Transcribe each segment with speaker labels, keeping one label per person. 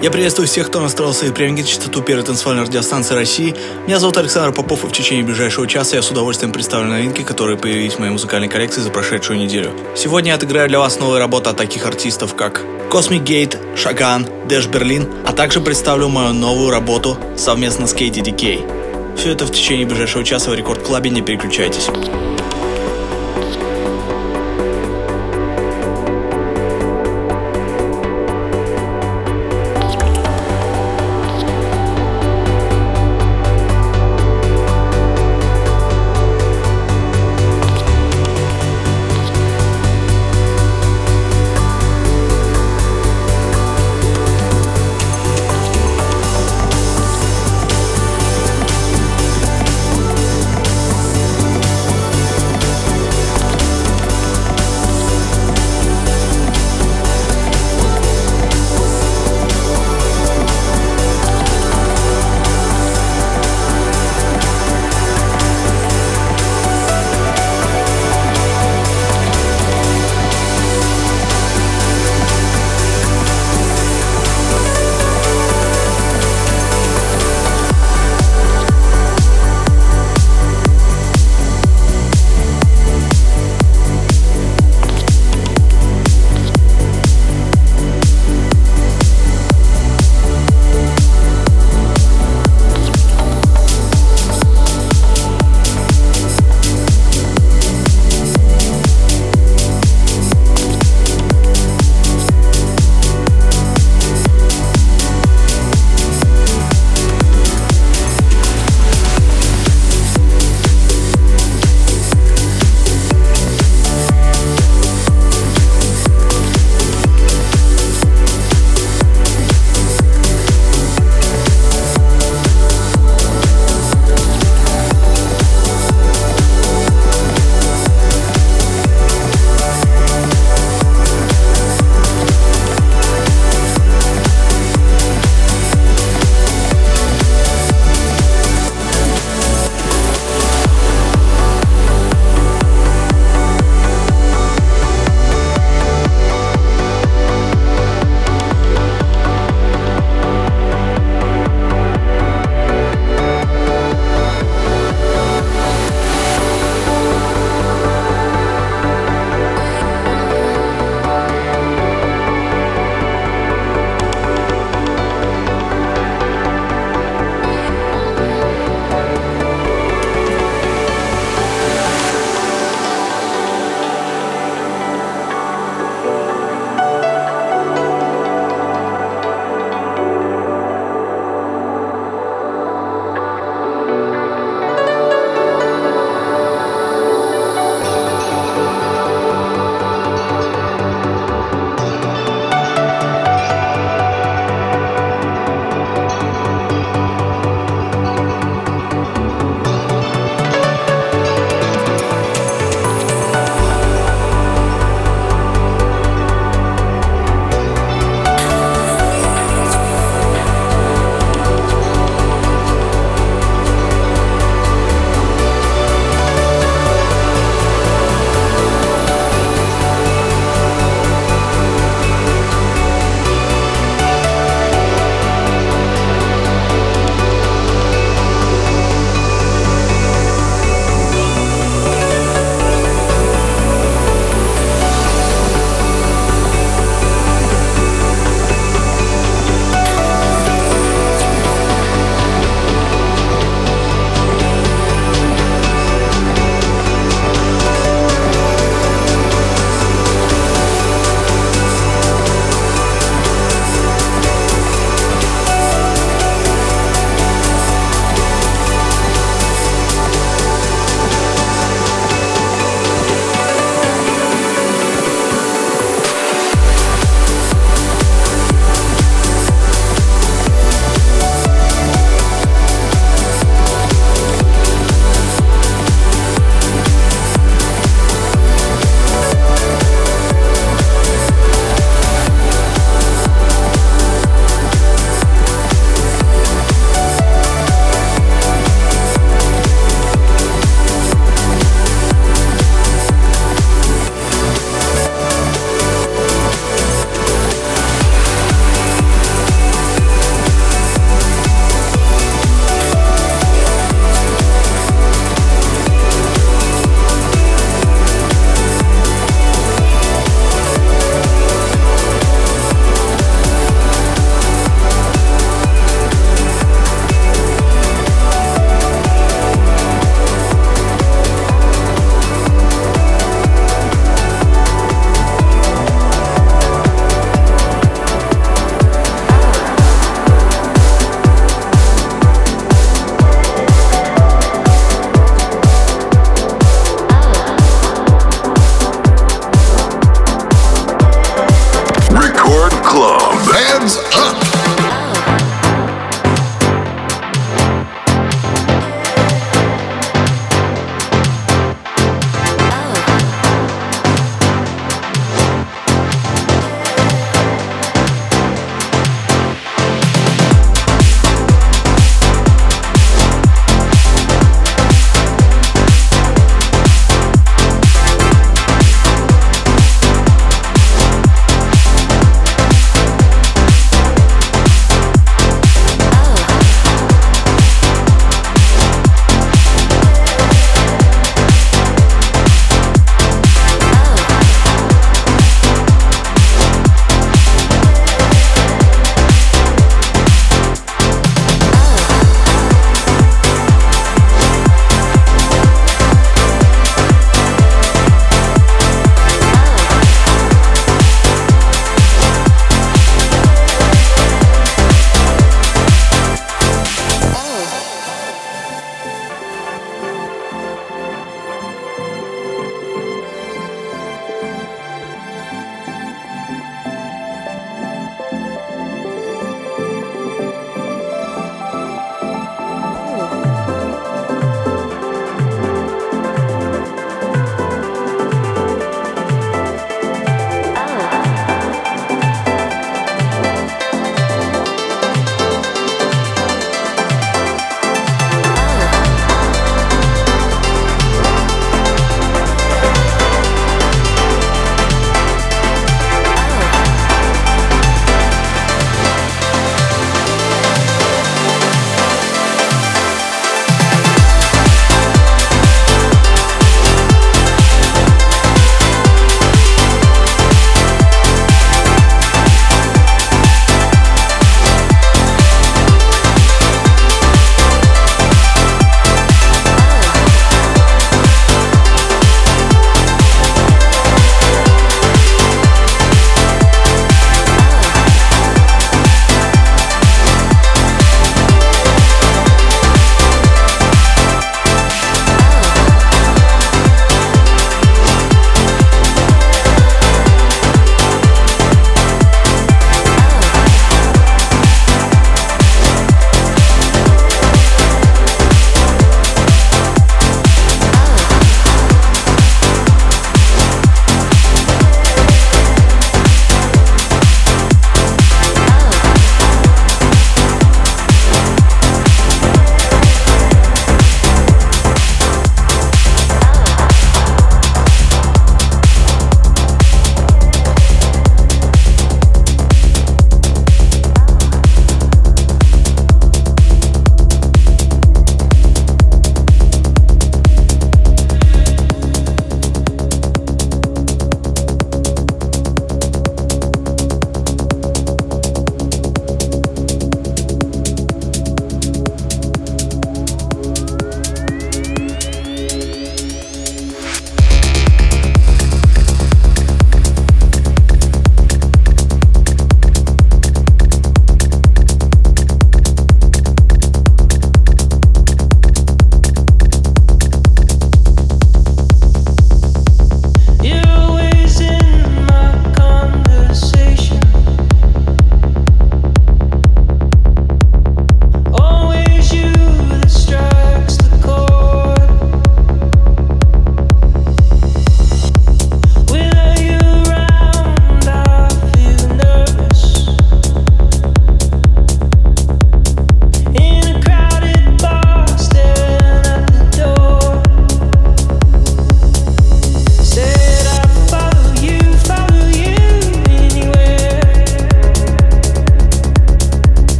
Speaker 1: Я приветствую всех, кто настроил свои приемники на частоту первой танцевальной радиостанции России. Меня зовут Александр Попов, и в течение ближайшего часа я с удовольствием представлю новинки, которые появились в моей музыкальной коллекции за прошедшую неделю. Сегодня я отыграю для вас новые работы от таких артистов, как Cosmic Gate, Шаган, Дэш Берлин, а также представлю мою новую работу совместно с Кейти Дикей. Все это в течение ближайшего часа в Рекорд Клабе, не переключайтесь.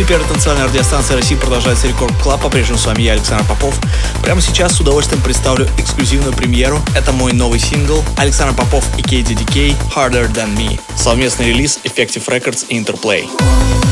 Speaker 2: Эфире первой танцевальной радиостанции России продолжается Record Club. По-прежнему с вами я, Александр Попов. Прямо сейчас с удовольствием представлю эксклюзивную премьеру. Это мой новый сингл Александр Попов и KDDK Harder Than Me. Совместный релиз Effective Records и Interplay.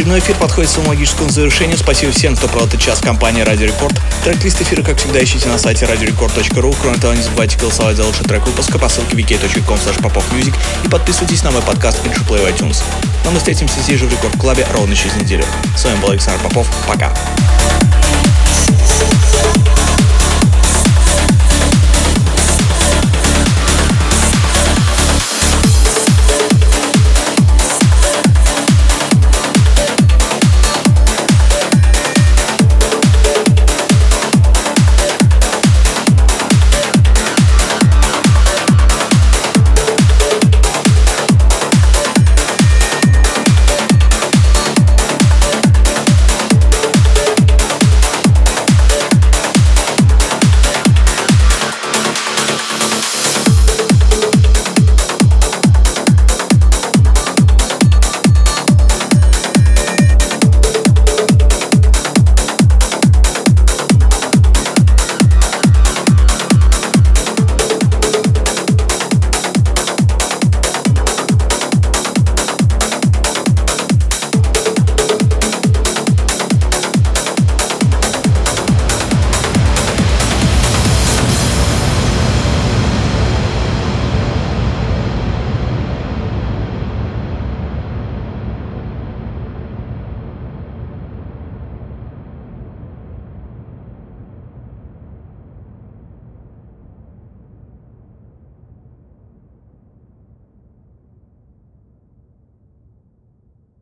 Speaker 1: Очередной эфир подходит к своему логическому завершению. Спасибо всем, кто провел этот час компании Радио Рекорд. Трек-лист эфира, как всегда, ищите на сайте radiorecord.ru. Кроме того, не забывайте голосовать за лучший трек выпуска по ссылке wiki.com popofmusic и подписывайтесь на мой подкаст Intro Play в iTunes. Но мы встретимся здесь же в Рекорд Клабе ровно через неделю. С вами был Александр Попов. Пока.